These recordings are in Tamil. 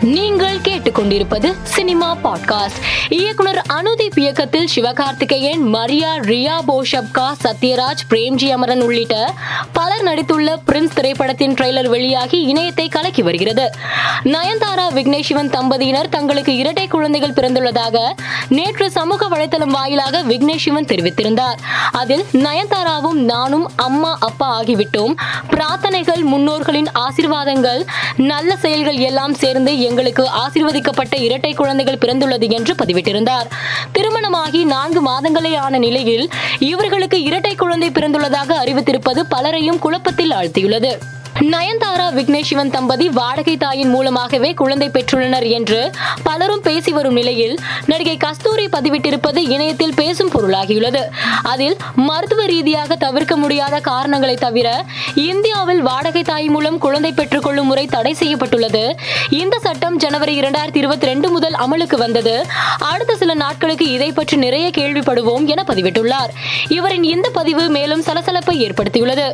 நீங்கள் கேட்டுக்கொண்டிருப்பது சினிமா பாட்காஸ்ட். இயக்குனர் அனுதீப் இயக்கத்தில் சிவகார்த்திகேயன் மரியா ரியா போஷப்கா சத்யராஜ் பிரேம்ஜி அமரன் உள்ளிட்ட பலர் நடித்துள்ள பிரின்ஸ் திரைப்படத்தின் ட்ரெய்லர் வெளியாகி இணையத்தை கலக்கி வருகிறது. நயன்தாரா விக்னேஷ் சிவன் தம்பதியினர் தங்களுக்கு இரட்டை குழந்தைகள் பிறந்துள்ளதாக நேற்று சமூக வலைதளம் வாயிலாக விக்னேஷ் சிவன் தெரிவித்திருந்தார். அதில் நயன்தாராவும் நானும் அம்மா அப்பா ஆகிவிட்டோம். பிரார்த்தனைகள் முன்னோர்களின் ஆசிர்வாதங்கள் நல்ல செயல்கள் எல்லாம் சேர்ந்து எங்களுக்கு ஆசிர்வதிக்கப்பட்ட இரட்டை குழந்தைகள் பிறந்துள்ளது என்று பதிவிட்டிருந்தார். திருமணமாகி நான்கு மாதங்களே ஆன நிலையில் இவர்களுக்கு இரட்டை குழந்தை பிறந்துள்ளதாக அறிவித்திருப்பது பலரையும் குழப்பத்தில் ஆழ்த்தியுள்ளது. நயன்தாரா விக்னேஷ் சிவன் தம்பதி வாடகை தாயின் மூலமாகவே குழந்தை பெற்றுள்ளனர் என்று பலரும் பேசி வரும் நிலையில் நடிகை கஸ்தூரி பதிவிட்டிருப்பது இணையத்தில் பேசும் பொருளாகியுள்ளது. அதில் மருத்துவ ரீதியாக தவிர்க்க முடியாத காரணங்களை தவிர இந்தியாவில் வாடகை தாய் மூலம் குழந்தை பெற்றுக்கொள்ளும் முறை தடை செய்யப்பட்டுள்ளது. இந்த சட்டம் ஜனவரி இரண்டாயிரத்தி இருபத்தி ரெண்டு முதல் அமலுக்கு வந்தது. அடுத்த சில நாட்களுக்கு இதை பற்றி நிறைய கேள்விப்படுவோம் என பதிவிட்டுள்ளார். இவரின் இந்த பதிவு மேலும் சலசலப்பை ஏற்படுத்தியுள்ளது.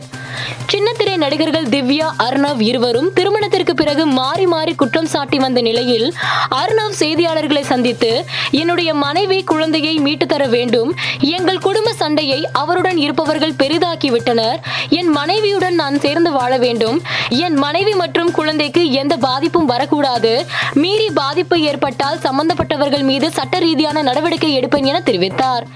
சின்னத்திரை நடிகர்கள் திவ்யா அர்ணவ் இருவரும் திருமணத்திற்கு பிறகு மாறி மாறி குற்றம் சாட்டி வந்த நிலையில் அர்ணவ் செய்தியாளர்களை சந்தித்து என்னுடைய மனைவி குழந்தையை மீட்டு தர வேண்டும். எங்கள் குடும்ப சண்டையை அவருடன் இருப்பவர்கள் பெரிதாக்கி விட்டனர். என் மனைவியுடன் நான் சேர்ந்து வாழ வேண்டும். என் மனைவி மற்றும் குழந்தைக்கு எந்த பாதிப்பும் வரக்கூடாது. மீறி பாதிப்பு ஏற்பட்டால் சம்பந்தப்பட்டவர்கள் மீது சட்ட ரீதியான நடவடிக்கை எடுப்பேன் என தெரிவித்தார்.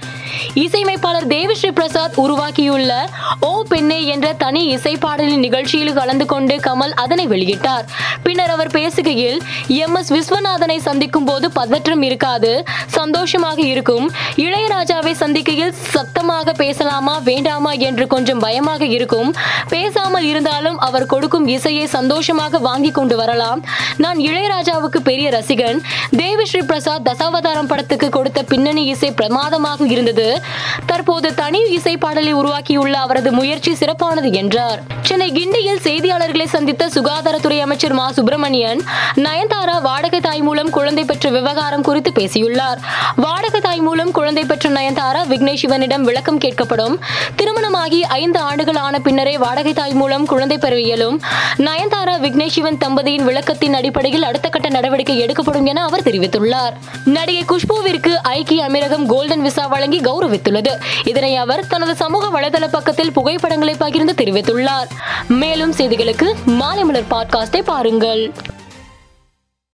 இசையமைப்பாளர் தேவிஸ்ரீ பிரசாத் உருவாக்கியுள்ள ஓ பெண்ணே என்ற தனி இசை பாடலின் நிகழ்ச்சியில் கலந்து கொண்டு கமல் அதனை வெளியிட்டார். பின்னர் அவர் பேசுகையில் எம். எஸ். விஸ்வநாதனை சந்திக்கும் போது பதற்றம் இருக்காது சந்தோஷமாக இருக்கும். இளையராஜாவை சந்திக்கையில் சத்தமாக பேசலாமா வேண்டாமா என்று கொஞ்சம் பயமாக இருக்கும். பேசாமல் இருந்தாலும் அவர் கொடுக்கும் இசையை சந்தோஷமாக வாங்கி கொண்டு வரலாம். நான் இளையராஜாவுக்கு பெரிய ரசிகன். தேவிஸ்ரீ பிரசாத் தசாவதாரம் படத்துக்கு கொடுத்த பின்னணி இசை பிரமாதமாக இருந்தது. தற்போது தனி இசை பாடலை உருவாக்கியுள்ள அவரது முயற்சி சிறப்பானது என்றார். சென்னை கிண்டியில் செய்தியாளர்களை சந்தித்த சுகாதாரத்துறை அமைச்சர் மா. சுப்பிரமணியன் நயன்தாரா வாடகை தாய் மூலம் குழந்தை பெற்ற விவகாரம் குறித்து பேசியுள்ளார். வாடகை தாய் மூலம் குழந்தை பெற்ற நயன்தாரா விக்னேஷ் சிவனிடம் விளக்கம் கேட்கப்படும். திருமணமாகி ஐந்து ஆண்டுகள் ஆன பின்னரே வாடகை தாய் மூலம் குழந்தை பெற இயலும். நயன்தாரா விக்னேஷ் சிவன் தம்பதியின் விளக்கத்தின் அடிப்படையில் அடுத்த கட்ட நடவடிக்கை எடுக்கப்படும் என அவர் தெரிவித்துள்ளார். நடிகை குஷ்புவிற்கு ஐக்கிய அமீரகம் கோல்டன் விசா வழங்கி கௌரவித்துள்ளது. இதனை அவர் தனது சமூக வலைதள பக்கத்தில் புகைப்படங்களை பகிர்ந்து தெரிவித்துள்ளார். மேலும் செய்திகளுக்கு மாலை மலர் பாட்காஸ்டை பாருங்கள்.